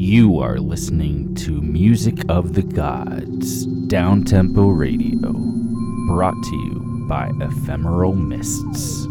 You are listening to Music of the Gods, Downtempo Radio, brought to you by Ephemeral Mists.